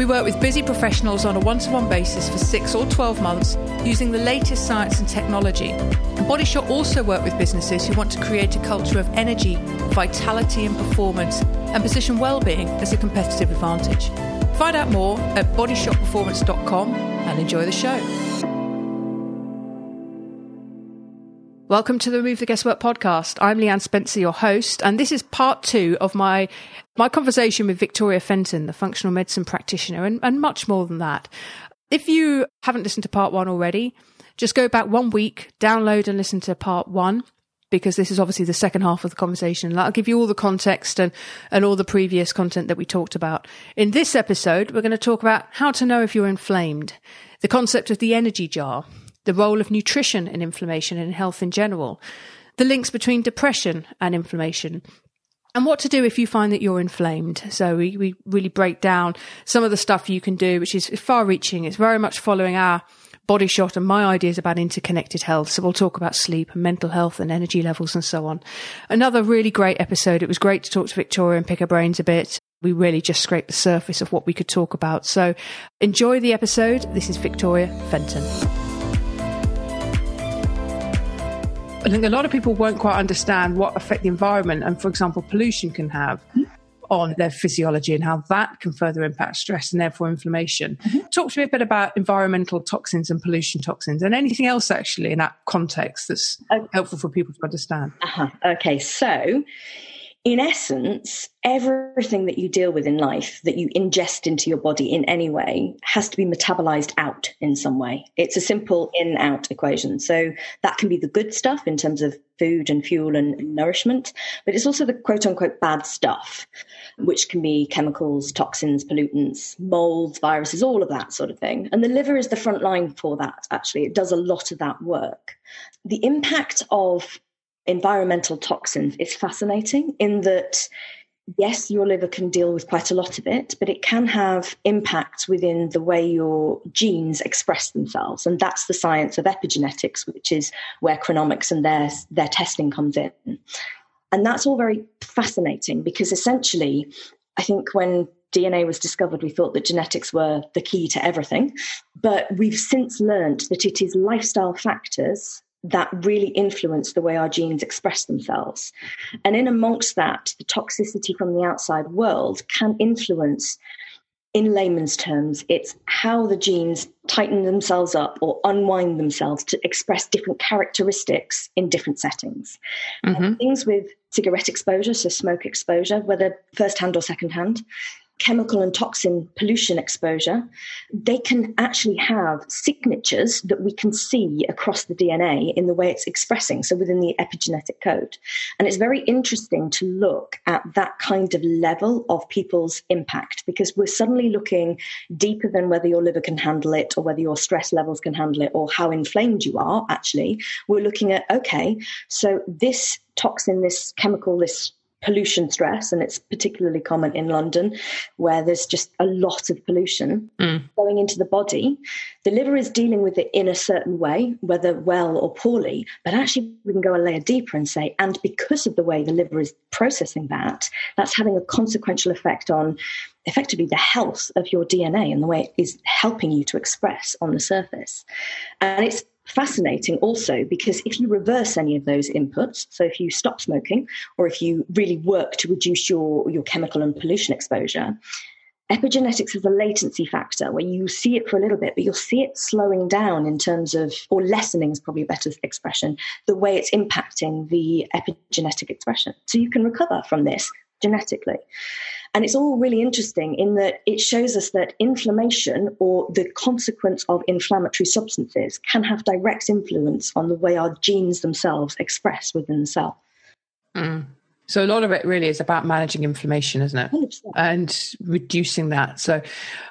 We work with busy professionals on a one to one basis for six or 12 months using the latest science and technology. And also work with businesses who want to create a culture of energy, vitality, and performance and position well-being as a competitive advantage. Find out more at bodyshotperformance.com and enjoy the show. Welcome to the Remove the Guesswork podcast. I'm Leanne Spencer, your host, and this is part two of my my conversation with Victoria Fenton, the functional medicine practitioner, and, and much more than that. If you haven't listened to part one already, just go back one week, download and listen to part one because this is obviously the second half of the conversation. I'll give you all the context and, and all the previous content that we talked about. In this episode, we're going to talk about how to know if you're inflamed, the concept of the energy jar, the role of nutrition in inflammation and health in general, the links between depression and inflammation, and what to do if you find that you're inflamed. So we, we really break down some of the stuff you can do, which is far reaching. It's very much following our body shot and my ideas about interconnected health. So we'll talk about sleep and mental health and energy levels and so on. Another really great episode. It was great to talk to Victoria and pick her brains a bit. We really just scraped the surface of what we could talk about. So enjoy the episode. This is Victoria Fenton. I think a lot of people won't quite understand what effect the environment and, for example, pollution can have on their physiology and how that can further impact stress and therefore inflammation. Mm-hmm. Talk to me a bit about environmental toxins and pollution toxins and anything else actually in that context that's okay. helpful for people to understand. Uh-huh. Okay, so in essence, everything that you deal with in life that you ingest into your body in any way has to be metabolized out in some way. It's a simple in out equation. So that can be the good stuff in terms of food and fuel and nourishment, but it's also the quote unquote bad stuff, which can be chemicals, toxins, pollutants, molds, viruses, all of that sort of thing. And the liver is the front line for that, actually. It does a lot of that work. The impact of environmental toxins is fascinating in that yes, your liver can deal with quite a lot of it, but it can have impacts within the way your genes express themselves. And that's the science of epigenetics, which is where Chronomics and their, their testing comes in. And that's all very fascinating because essentially, I think when DNA was discovered, we thought that genetics were the key to everything. But we've since learned that it is lifestyle factors that really influence the way our genes express themselves. And in amongst that, the toxicity from the outside world can influence, in layman's terms, it's how the genes tighten themselves up or unwind themselves to express different characteristics in different settings. Mm-hmm. things with cigarette exposure, so smoke exposure, whether first hand or second hand, chemical and toxin pollution exposure, they can actually have signatures that we can see across the DNA in the way it's expressing, so within the epigenetic code. And it's very interesting to look at that kind of level of people's impact because we're suddenly looking deeper than whether your liver can handle it or whether your stress levels can handle it or how inflamed you are, actually. We're looking at, okay, so this toxin, this chemical, this pollution stress, and it's particularly common in London where there's just a lot of pollution mm. going into the body. The liver is dealing with it in a certain way, whether well or poorly, but actually we can go a layer deeper and say, and because of the way the liver is processing that, that's having a consequential effect on effectively the health of your DNA and the way it is helping you to express on the surface. And it's fascinating also because if you reverse any of those inputs, so if you stop smoking or if you really work to reduce your, your chemical and pollution exposure, epigenetics is a latency factor where you see it for a little bit, but you'll see it slowing down in terms of, or lessening is probably a better expression, the way it's impacting the epigenetic expression. So you can recover from this genetically. And it's all really interesting in that it shows us that inflammation or the consequence of inflammatory substances can have direct influence on the way our genes themselves express within the cell. Mm. So a lot of it really is about managing inflammation, isn't it? 100%. And reducing that. So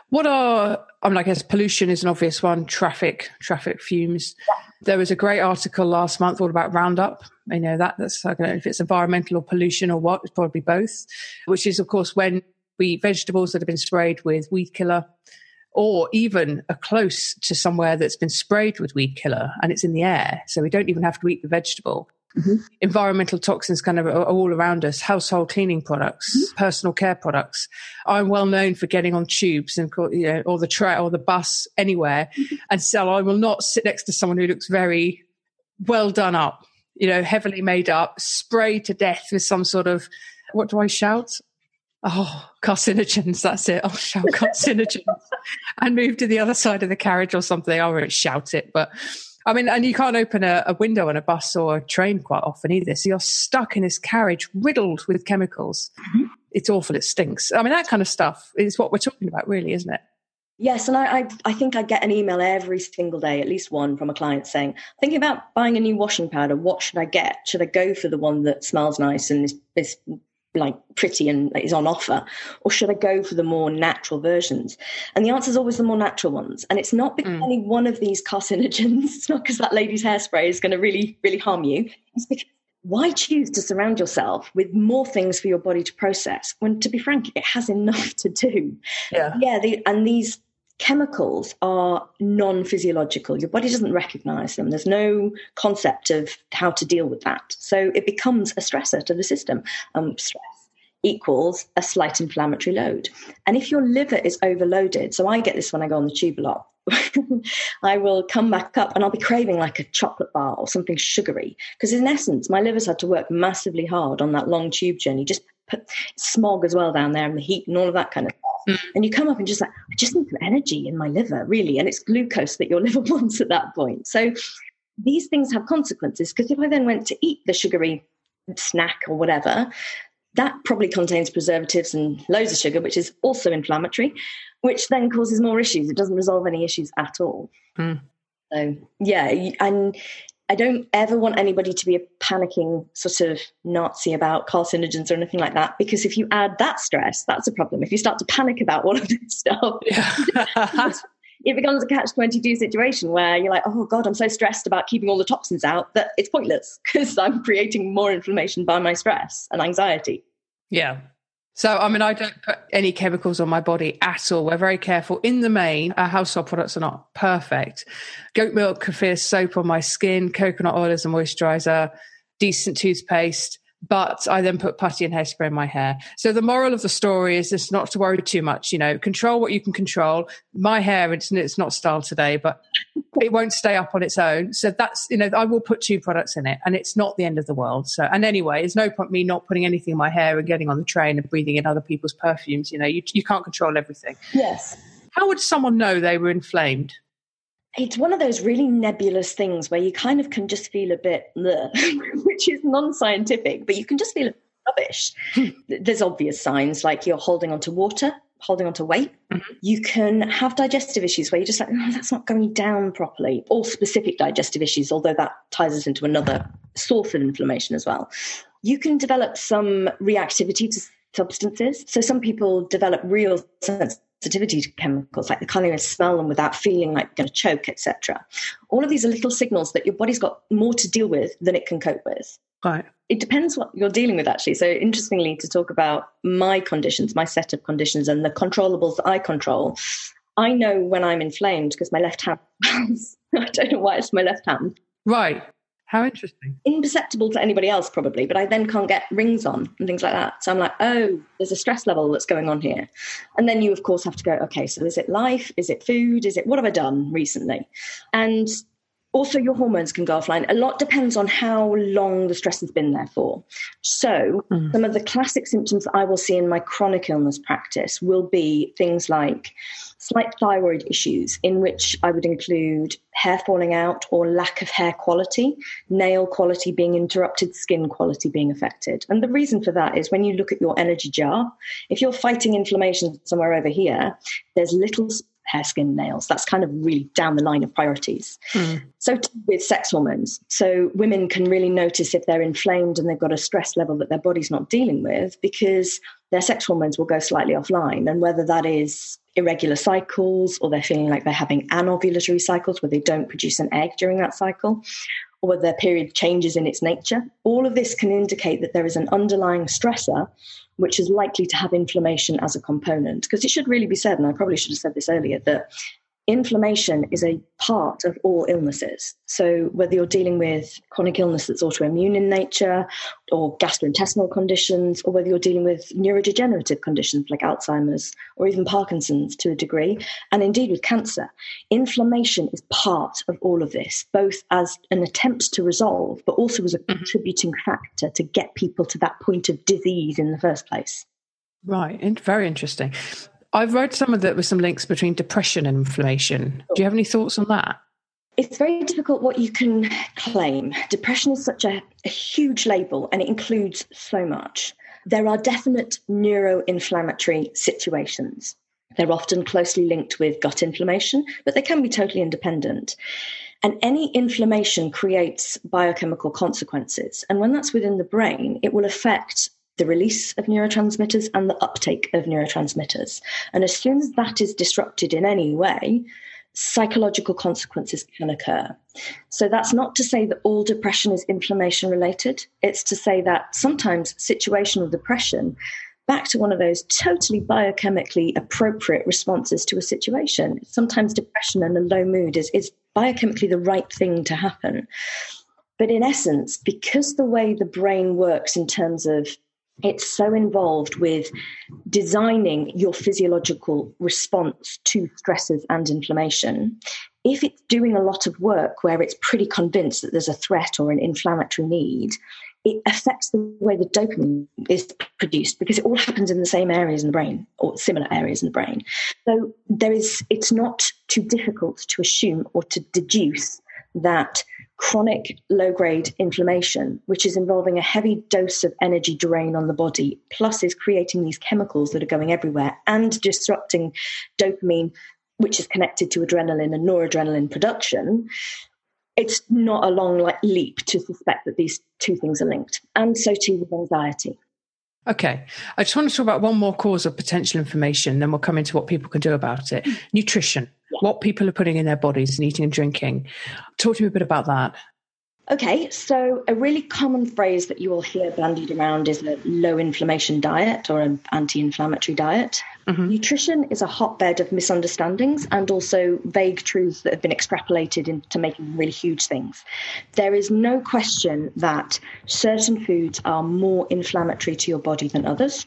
what are I mean, I guess pollution is an obvious one, traffic, traffic fumes. There was a great article last month all about Roundup. You know, that that's I don't know if it's environmental or pollution or what, it's probably both, which is of course when we eat vegetables that have been sprayed with weed killer or even are close to somewhere that's been sprayed with weed killer and it's in the air. So we don't even have to eat the vegetable. Mm-hmm. Environmental toxins kind of are all around us, household cleaning products, mm-hmm. personal care products. I'm well known for getting on tubes and you know, or the train or the bus anywhere. Mm-hmm. And so I will not sit next to someone who looks very well done up, you know, heavily made up, sprayed to death with some sort of, what do I shout? Oh, carcinogens, that's it. I'll shout carcinogens and move to the other side of the carriage or something. I won't shout it, but I mean, and you can't open a, a, window on a bus or a train quite often either. So you're stuck in this carriage riddled with chemicals. Mm-hmm. It's awful. It stinks. I mean, that kind of stuff is what we're talking about, really, isn't it? Yes, and I, I, I think I get an email every single day, at least one from a client saying, thinking about buying a new washing powder, what should I get? Should I go for the one that smells nice and is, is like pretty and is on offer or should i go for the more natural versions? And the answer is always the more natural ones. And it's not because mm. any one of these carcinogens it's not because that lady's hairspray is going to really really harm you. It's because why choose to surround yourself with more things for your body to process when to be frank it has enough to do? Yeah. Yeah the, and these chemicals are non physiological. Your body doesn't recognize them. There's no concept of how to deal with that. So it becomes a stressor to the system. Um, stress equals a slight inflammatory load. And if your liver is overloaded, so I get this when I go on the tube a lot. I will come back up and I'll be craving like a chocolate bar or something sugary. Because in essence, my liver's had to work massively hard on that long tube journey, just put smog as well down there and the heat and all of that kind of Mm. And you come up and just like, I just need some energy in my liver, really. And it's glucose that your liver wants at that point. So these things have consequences because if I then went to eat the sugary snack or whatever, that probably contains preservatives and loads of sugar, which is also inflammatory, which then causes more issues. It doesn't resolve any issues at all. Mm. So, yeah, and I don't ever want anybody to be a panicking sort of Nazi about carcinogens or anything like that, because if you add that stress, that's a problem. If you start to panic about all of this stuff, yeah. it becomes a catch 22 situation where you're like, oh God, I'm so stressed about keeping all the toxins out that it's pointless because I'm creating more inflammation by my stress and anxiety. Yeah. So, I mean, I don't put any chemicals on my body at all. We're very careful. In the main, our household products are not perfect. Goat milk, kefir soap on my skin, coconut oil as a moisturizer, decent toothpaste, but I then put putty and hairspray in my hair. So the moral of the story is just not to worry too much. You know, control what you can control. My hair, it's, it's not styled today, but it won't stay up on its own. So that's, you know, I will put two products in it and it's not the end of the world. So, and anyway, there's no point me not putting anything in my hair and getting on the train and breathing in other people's perfumes. You know, you, you can't control everything. Yes. How would someone know they were inflamed? It's one of those really nebulous things where you kind of can just feel a bit, which is non scientific, but you can just feel rubbish. There's obvious signs like you're holding on to water, holding on to weight. Mm-hmm. You can have digestive issues where you're just like, oh, that's not going down properly, or specific digestive issues, although that ties us into another source of inflammation as well. You can develop some reactivity to substances. So some people develop real sense sensitivity to chemicals, like the kind of smell them without feeling like you're going to choke, etc. All of these are little signals that your body's got more to deal with than it can cope with. Right. It depends what you're dealing with, actually. So, interestingly, to talk about my conditions, my set of conditions, and the controllables that I control, I know when I'm inflamed because my left hand. I don't know why it's my left hand. Right. How interesting. Imperceptible to anybody else, probably, but I then can't get rings on and things like that. So I'm like, oh, there's a stress level that's going on here. And then you, of course, have to go, okay, so is it life? Is it food? Is it what have I done recently? And also, your hormones can go offline. A lot depends on how long the stress has been there for. So, mm. some of the classic symptoms I will see in my chronic illness practice will be things like slight thyroid issues, in which I would include hair falling out or lack of hair quality, nail quality being interrupted, skin quality being affected. And the reason for that is when you look at your energy jar, if you're fighting inflammation somewhere over here, there's little hair, skin, nails. That's kind of really down the line of priorities. Mm. So with sex hormones, so women can really notice if they're inflamed and they've got a stress level that their body's not dealing with because their sex hormones will go slightly offline. And whether that is irregular cycles or they're feeling like they're having anovulatory cycles where they don't produce an egg during that cycle, or whether their period changes in its nature. All of this can indicate that there is an underlying stressor which is likely to have inflammation as a component. Because it should really be said, and I probably should have said this earlier, that inflammation is a part of all illnesses. So, whether you're dealing with chronic illness that's autoimmune in nature, or gastrointestinal conditions, or whether you're dealing with neurodegenerative conditions like Alzheimer's or even Parkinson's to a degree, and indeed with cancer, inflammation is part of all of this, both as an attempt to resolve, but also as a mm-hmm. contributing factor to get people to that point of disease in the first place. Right, and very interesting. I've read some of that with some links between depression and inflammation. Do you have any thoughts on that? It's very difficult what you can claim. Depression is such a, a huge label and it includes so much. There are definite neuroinflammatory situations. They're often closely linked with gut inflammation, but they can be totally independent. And any inflammation creates biochemical consequences. And when that's within the brain, it will affect the release of neurotransmitters and the uptake of neurotransmitters. And as soon as that is disrupted in any way, psychological consequences can occur. So that's not to say that all depression is inflammation related. It's to say that sometimes situational depression, back to one of those totally biochemically appropriate responses to a situation. Sometimes depression and a low mood is, is biochemically the right thing to happen. But in essence, because the way the brain works in terms of it's so involved with designing your physiological response to stresses and inflammation. If it's doing a lot of work where it's pretty convinced that there's a threat or an inflammatory need, it affects the way the dopamine is produced because it all happens in the same areas in the brain or similar areas in the brain. So there is it's not too difficult to assume or to deduce that chronic low grade inflammation, which is involving a heavy dose of energy drain on the body, plus is creating these chemicals that are going everywhere and disrupting dopamine, which is connected to adrenaline and noradrenaline production. It's not a long like, leap to suspect that these two things are linked, and so too with anxiety. Okay. I just want to talk about one more cause of potential inflammation, then we'll come into what people can do about it. Mm. Nutrition what people are putting in their bodies and eating and drinking. Talk to me a bit about that. Okay, so a really common phrase that you will hear bandied around is a low inflammation diet or an anti inflammatory diet. Mm-hmm. Nutrition is a hotbed of misunderstandings and also vague truths that have been extrapolated into making really huge things. There is no question that certain foods are more inflammatory to your body than others.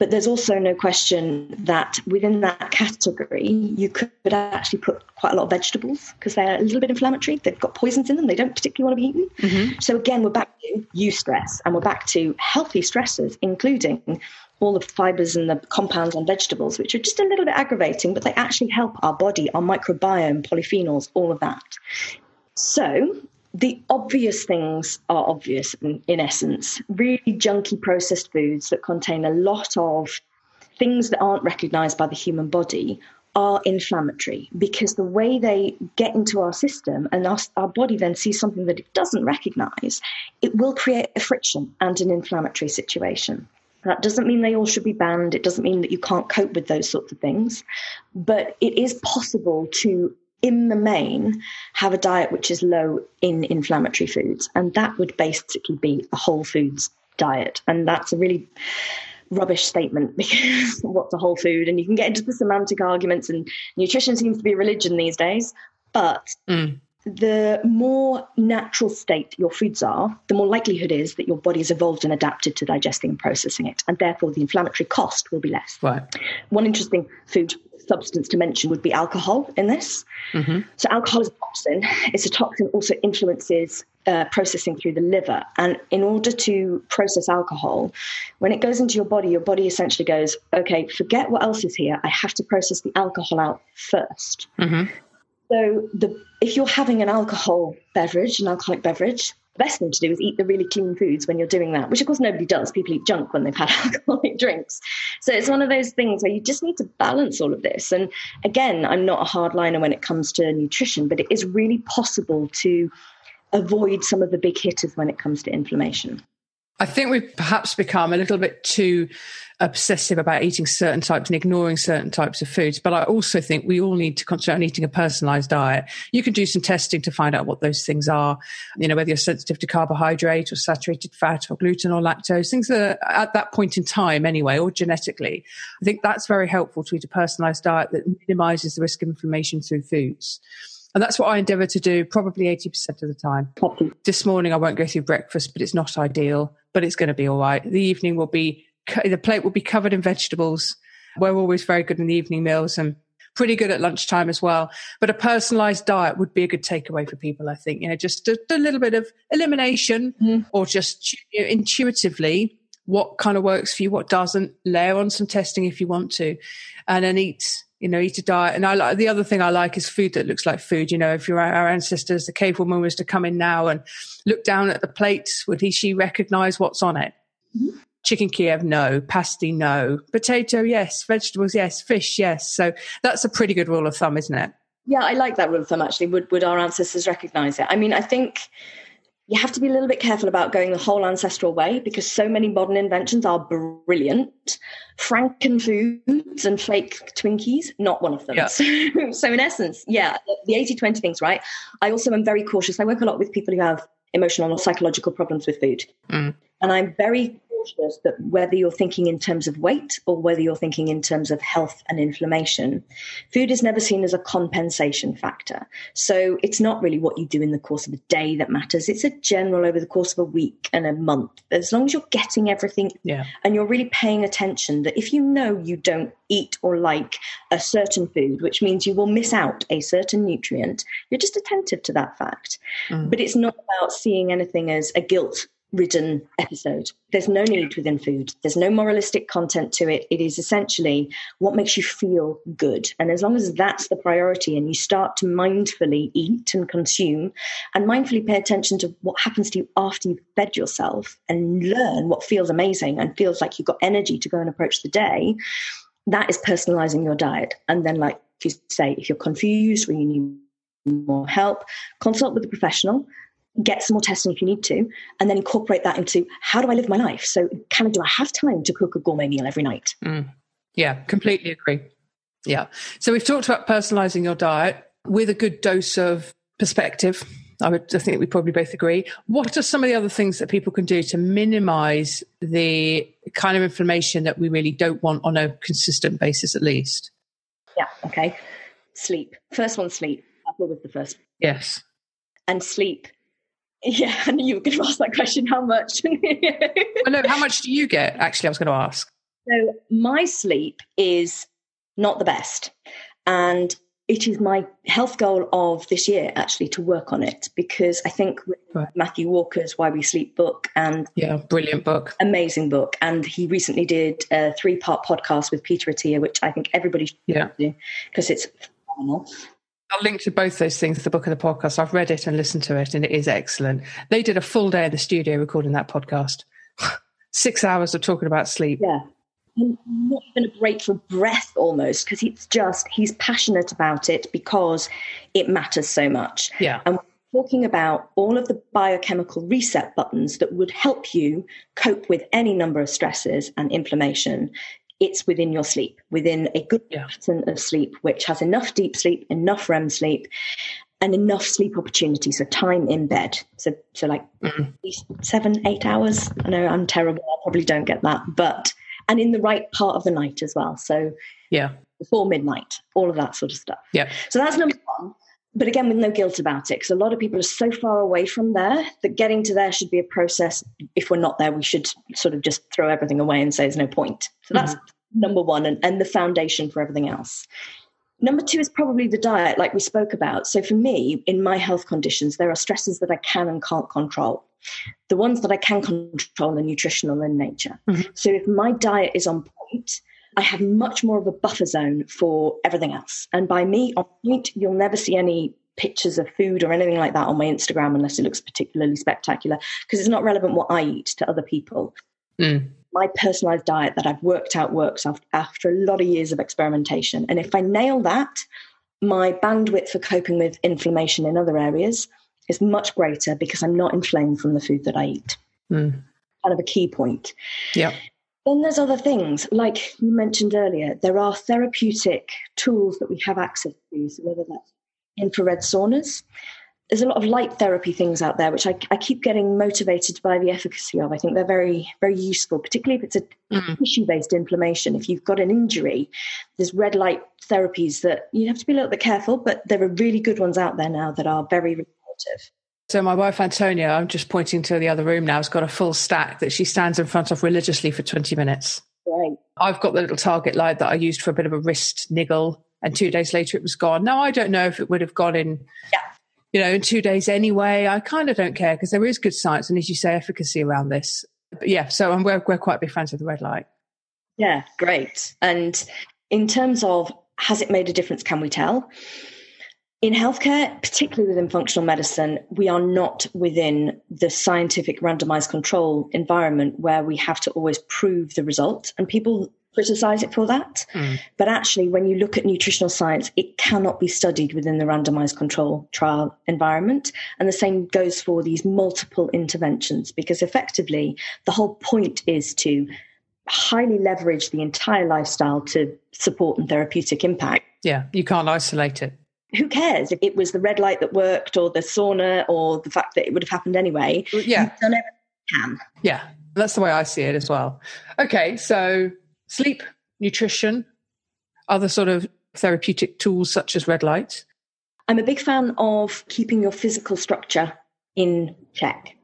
But there's also no question that within that category, you could actually put quite a lot of vegetables because they're a little bit inflammatory. They've got poisons in them. They don't particularly want to be eaten. Mm-hmm. So again, we're back to eustress and we're back to healthy stressors, including all the fibers and the compounds on vegetables, which are just a little bit aggravating, but they actually help our body, our microbiome, polyphenols, all of that. So the obvious things are obvious in, in, essence. Really junky processed foods that contain a lot of things that aren't recognized by the human body are inflammatory because the way they get into our system and our, our body then sees something that it doesn't recognize, it will create a friction and an inflammatory situation. That doesn't mean they all should be banned. It doesn't mean that you can't cope with those sorts of things. But it is possible to in the main, have a diet which is low in inflammatory foods. And that would basically be a whole foods diet. And that's a really rubbish statement because what's a whole food? And you can get into the semantic arguments, and nutrition seems to be a religion these days. But mm. the more natural state your foods are, the more likelihood is that your body has evolved and adapted to digesting and processing it. And therefore, the inflammatory cost will be less. Right. One interesting food substance to mention would be alcohol in this. Mm-hmm. So, alcohol is a toxin. It's a toxin also influences uh, processing through the liver. And in order to process alcohol, when it goes into your body, your body essentially goes, okay, forget what else is here. I have to process the alcohol out 1st mm-hmm. So, the, if you're having an alcohol beverage, an alcoholic beverage, best thing to do is eat the really clean foods when you're doing that, which of course nobody does. People eat junk when they've had alcoholic drinks. So it's one of those things where you just need to balance all of this. And again, I'm not a hardliner when it comes to nutrition, but it is really possible to avoid some of the big hitters when it comes to inflammation. I think we've perhaps become a little bit too obsessive about eating certain types and ignoring certain types of foods. But I also think we all need to concentrate on eating a personalized diet. You can do some testing to find out what those things are, you know, whether you're sensitive to carbohydrate or saturated fat or gluten or lactose, things that are at that point in time anyway, or genetically. I think that's very helpful to eat a personalized diet that minimizes the risk of inflammation through foods. And that's what I endeavor to do probably 80% of the time. This morning, I won't go through breakfast, but it's not ideal, but it's going to be all right. The evening will be, the plate will be covered in vegetables. We're always very good in the evening meals and pretty good at lunchtime as well. But a personalized diet would be a good takeaway for people, I think. You know, just a, a little bit of elimination mm. or just you know, intuitively what kind of works for you, what doesn't. Layer on some testing if you want to, and then eat you know, eat a diet. And I like the other thing I like is food that looks like food. You know, if you're our ancestors, the cave woman was to come in now and look down at the plates, would he, she recognize what's on it? Mm-hmm. Chicken Kiev, no. Pasty, no. Potato, yes. Vegetables, yes. Fish, yes. So that's a pretty good rule of thumb, isn't it? Yeah, I like that rule of thumb actually. Would would our ancestors recognize it? I mean, I think you have to be a little bit careful about going the whole ancestral way because so many modern inventions are brilliant. Franken foods and fake Twinkies, not one of them. Yeah. So, so, in essence, yeah, the 80 20 things, right? I also am very cautious. I work a lot with people who have emotional or psychological problems with food. Mm. And I'm very cautious that whether you're thinking in terms of weight or whether you're thinking in terms of health and inflammation, food is never seen as a compensation factor. So it's not really what you do in the course of a day that matters. It's a general over the course of a week and a month. As long as you're getting everything yeah. and you're really paying attention that if you know you don't eat or like a certain food, which means you will miss out a certain nutrient, you're just attentive to that fact. Mm. But it's not about seeing anything as a guilt ridden episode. There's no need within food. There's no moralistic content to it. It is essentially what makes you feel good. And as long as that's the priority and you start to mindfully eat and consume and mindfully pay attention to what happens to you after you've fed yourself and learn what feels amazing and feels like you've got energy to go and approach the day, that is personalizing your diet. And then, like you say, if you're confused or you need more help, consult with a professional get some more testing if you need to, and then incorporate that into how do I live my life? So, kind of, do I have time to cook a gourmet meal every night? Mm. Yeah, completely agree. Yeah. So, we've talked about personalizing your diet with a good dose of perspective. I would I think we probably both agree. What are some of the other things that people can do to minimize the kind of inflammation that we really don't want on a consistent basis, at least? Yeah. Okay. Sleep. First one, sleep. That was the first. Yes. And sleep yeah, I knew you were going to ask that question. How much? well, no, how much do you get? Actually, I was going to ask. So my sleep is not the best, and it is my health goal of this year actually to work on it because I think right. Matthew Walker's Why We Sleep book and yeah, brilliant book, amazing book, and he recently did a three part podcast with Peter Attia, which I think everybody should yeah. do because it's phenomenal. I'll link to both those things, the book and the podcast. I've read it and listened to it, and it is excellent. They did a full day in the studio recording that podcast. Six hours of talking about sleep. Yeah. And not even a break for breath almost, because it's just, he's passionate about it because it matters so much. Yeah. And talking about all of the biochemical reset buttons that would help you cope with any number of stresses and inflammation it's within your sleep, within a good yeah. pattern of sleep, which has enough deep sleep, enough REM sleep, and enough sleep opportunity. So time in bed. So so like mm-hmm. seven, eight hours. I know I'm terrible. I probably don't get that, but and in the right part of the night as well. So yeah, before midnight, all of that sort of stuff. Yeah. So that's number one. But again, with no guilt about it, because a lot of people are so far away from there that getting to there should be a process. If we're not there, we should sort of just throw everything away and say there's no point. So that's mm-hmm. number one and, and the foundation for everything else. Number two is probably the diet, like we spoke about. So for me, in my health conditions, there are stresses that I can and can't control. The ones that I can control are nutritional in nature. Mm-hmm. So if my diet is on point, I have much more of a buffer zone for everything else. And by me on point, you'll never see any pictures of food or anything like that on my Instagram unless it looks particularly spectacular because it's not relevant what I eat to other people. Mm. My personalized diet that I've worked out works after a lot of years of experimentation. And if I nail that, my bandwidth for coping with inflammation in other areas is much greater because I'm not inflamed from the food that I eat. Mm. Kind of a key point. Yeah. Then there's other things, like you mentioned earlier, there are therapeutic tools that we have access to. So whether that's infrared saunas, there's a lot of light therapy things out there, which I, I, keep getting motivated by the efficacy of. I think they're very, very useful, particularly if it's a mm. tissue based inflammation. If you've got an injury, there's red light therapies that you have to be a little bit careful, but there are really good ones out there now that are very restorative. So my wife Antonia, I'm just pointing to the other room now, has got a full stack that she stands in front of religiously for 20 minutes. Right. I've got the little target light that I used for a bit of a wrist niggle, and two days later it was gone. Now I don't know if it would have gone in, yeah. you know, in two days anyway. I kind of don't care because there is good science and, as you say, efficacy around this. But yeah, so and we're we're quite big fans of the red light. Yeah, great. And in terms of has it made a difference? Can we tell? In healthcare, particularly within functional medicine, we are not within the scientific randomized control environment where we have to always prove the result. And people criticize it for that. Mm. But actually, when you look at nutritional science, it cannot be studied within the randomized control trial environment. And the same goes for these multiple interventions, because effectively, the whole point is to highly leverage the entire lifestyle to support and therapeutic impact. Yeah, you can't isolate it who cares if it was the red light that worked or the sauna or the fact that it would have happened anyway? Yeah. You've done everything can. Yeah, that's the way I see it as well. Okay, so sleep, nutrition, other sort of therapeutic tools such as red light. I'm a big fan of keeping your physical structure in check.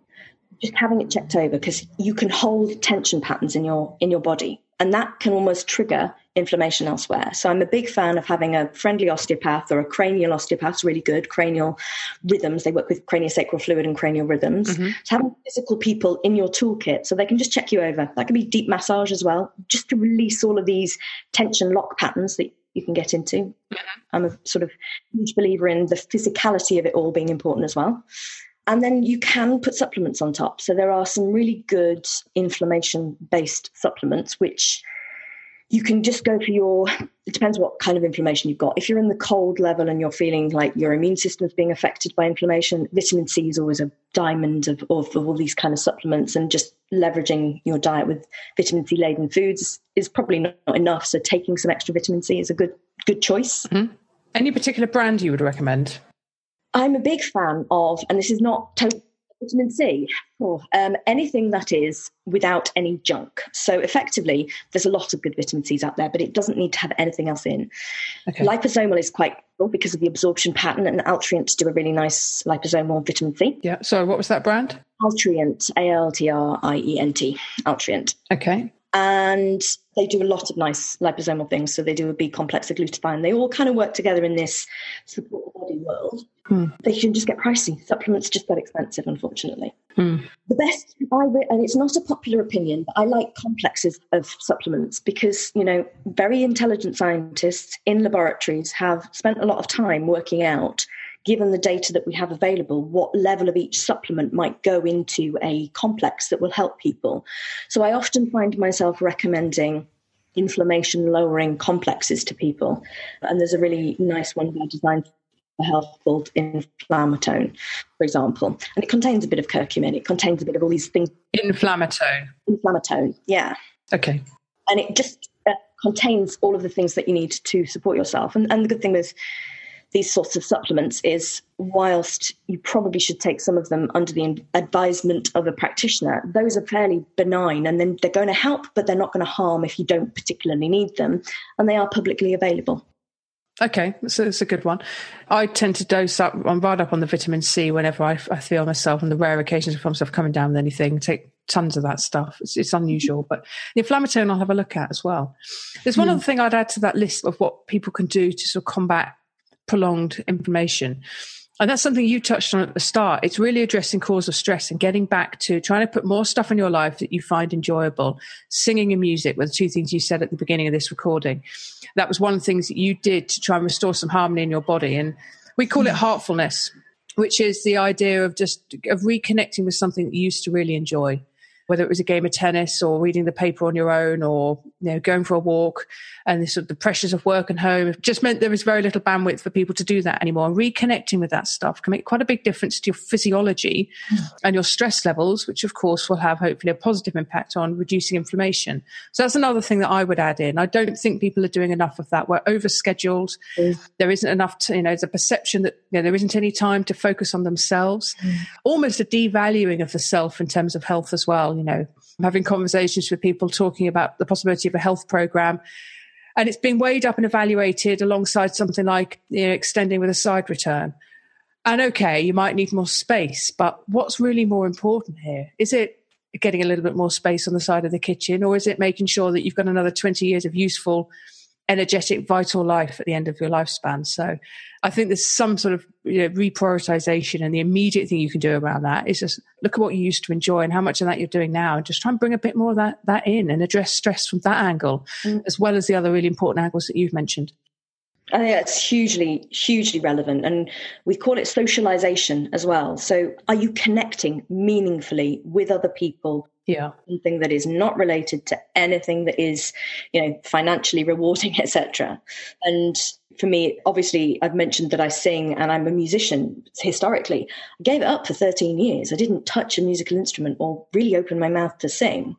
Just having it checked over because you can hold tension patterns in your in your body and that can almost trigger inflammation elsewhere. So I'm a big fan of having a friendly osteopath or a cranial osteopath, really good cranial rhythms. They work with craniosacral fluid and cranial rhythms. Mm-hmm. So having physical people in your toolkit so they can just check you over. That can be deep massage as well, just to release all of these tension lock patterns that you can get into. Mm-hmm. I'm a sort of huge believer in the physicality of it all being important as well. And then you can put supplements on top. So there are some really good inflammation based supplements, which you can just go for your, it depends what kind of inflammation you've got. If you're in the cold level and you're feeling like your immune system is being affected by inflammation, vitamin C is always a diamond of, of, of all these kind of supplements. And just leveraging your diet with vitamin C laden foods is, probably not enough. So taking some extra vitamin C is a good, good choice. Mm-hmm. Any particular brand you would recommend? I'm a big fan of, and this is not total vitamin C, or um, anything that is without any junk. So effectively, there's a lot of good vitamin C's out there, but it doesn't need to have anything else in. Okay. Liposomal is quite cool because of the absorption pattern, and Altrient do a really nice liposomal vitamin C. Yeah. So what was that brand? Altrient, A L T R I E N T, Altrient. Okay and they do a lot of nice liposomal things. So they do a B complex, a glutathione. They all kind of work together in this support body world. Hmm. They can just get pricey. Supplements just get expensive, unfortunately. Hmm. The best, I re- and it's not a popular opinion, but I like complexes of supplements because you know very intelligent scientists in laboratories have spent a lot of time working out given the data that we have available, what level of each supplement might go into a complex that will help people. So I often find myself recommending inflammation lowering complexes to people. And there's a really nice one by Design for Health called Inflammatone, for example. And it contains a bit of curcumin, it contains a bit of all these things. Inflammatone. Inflammatone, yeah. Okay. And it just uh, contains all of the things that you need to support yourself. And, and the good thing with these sorts of supplements is whilst you probably should take some of them under the advisement of a practitioner, those are fairly benign and then they're going to help, but they're not going to harm if you don't particularly need them. And they are publicly available. Okay, so it's a good one. I tend to dose up, I'm right up on the vitamin C whenever I, I feel myself, on the rare occasions I find myself coming down with anything, take tons of that stuff. It's, it's unusual, but the inflammatone I'll have a look at as well. There's one mm. other thing I'd add to that list of what people can do to sort of combat prolonged inflammation. And that's something you touched on at the start. It's really addressing cause of stress and getting back to trying to put more stuff in your life that you find enjoyable. Singing and music were the two things you said at the beginning of this recording. That was one of the things that you did to try and restore some harmony in your body. And We call it hmm. heartfulness, which is the idea of just of reconnecting with something that you used to really enjoy whether it was a game of tennis or reading the paper on your own or you know going for a walk. And the sort of the pressures of work and home just meant there was very little bandwidth for people to do that anymore. And reconnecting with that stuff can make quite a big difference to your physiology and your stress levels which of course will have hopefully a positive impact on reducing inflammation. So that's another thing that i would add in. I don't think people are doing enough of that. We're overscheduled. Mm. there isn't enough to, you know there's a perception that you know, there isn't any time to focus on themselves. Mm. almost a devaluing of the self in terms of health as well you know, I'm having conversations with people talking about the possibility of a health program. And it's being weighed up and evaluated alongside something like you know, extending with a side return. And okay, you might need more space, but what's really more important here? Is it getting a little bit more space on the side of the kitchen, or is it making sure that you've got another 20 years of useful energetic, vital life at the end of your lifespan. So I think there's some sort of you know, reprioritization and the immediate thing you can do around that is just look at what you used to enjoy and how much of that you're doing now and just try and bring a bit more of that, that in and address stress from that angle, mm. as well as the other really important angles that you've mentioned. I think it's hugely, hugely relevant. And we call it socialization as well. So, are you connecting meaningfully with other people yeah. Something that is not related to anything that is you know financially rewarding etc and for me obviously i've mentioned that i sing and i'm a musician historically. I gave it up for 13 years. I didn't touch a musical instrument or really open my mouth to sing.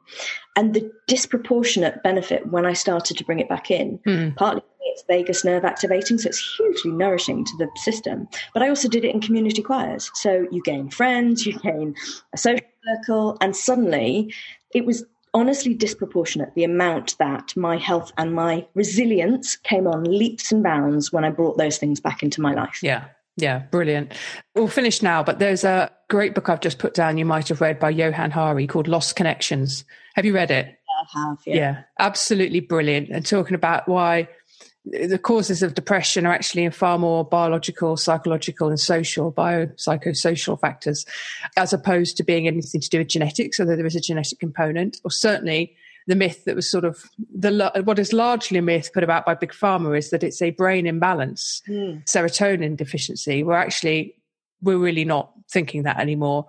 And the disproportionate benefit when i started to bring it back in mm. partly it's vagus nerve activating so it's hugely nourishing to the system. But i also did it in community choirs. So you gain friends you gain a social circle, and suddenly it was honestly disproportionate the amount that my health and my resilience came on leaps and bounds when I brought those things back into my life. Yeah. Yeah, brilliant. We'll finish now, but there's a great book I've just put down you might have read by Johann Hari called Lost Connections. Have you read it? I have, yeah. Yeah, absolutely brilliant. And talking about why the causes of depression are actually in far more biological, psychological, and social, biopsychosocial factors, as opposed to being anything to do with genetics, although there is a genetic component, or certainly the myth that was sort of the what is largely a myth put about by big pharma is that it's a brain imbalance, mm. serotonin deficiency. We're actually we're really not thinking that anymore.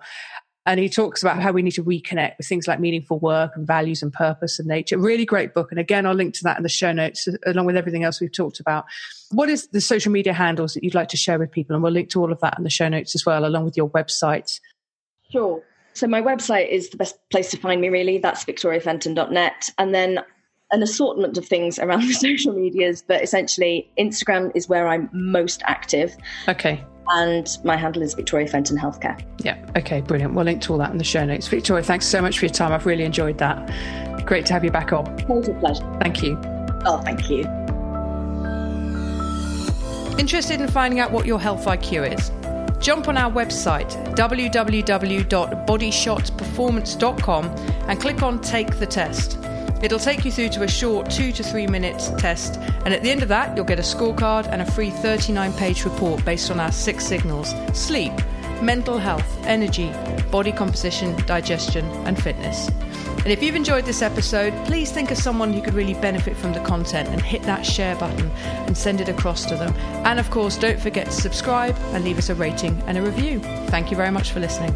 And he talks about how we need to reconnect with things like meaningful work and values and purpose and nature. Really great book. And again, I'll link to that in the show notes uh, along with everything else we've talked about. What is the social media handles that you'd like to share with people? And we'll link to all of that in the show notes as well, along with your website. Sure. So my website is the best place to find me, really. That's victoriafenton.net. And then an assortment of things around the social medias, but essentially Instagram is where I'm most active. Okay and my handle is Victoria Fenton Healthcare. Yeah, okay, brilliant. We'll link to all that in the show notes. Victoria, thanks so much for your time. I've really enjoyed that. Great to have you back on. Total pleasure. Thank you. Oh, thank you. Interested in finding out what your health IQ is? Jump on our website www.bodyshotperformance.com and click on Take the Test. It'll take you through to a short two to three minutes test, and at the end of that, you'll get a scorecard and a free 39 page report based on our six signals sleep, mental health, energy, body composition, digestion, and fitness. And if you've enjoyed this episode, please think of someone who could really benefit from the content and hit that share button and send it across to them. And of course, don't forget to subscribe and leave us a rating and a review. Thank you very much for listening.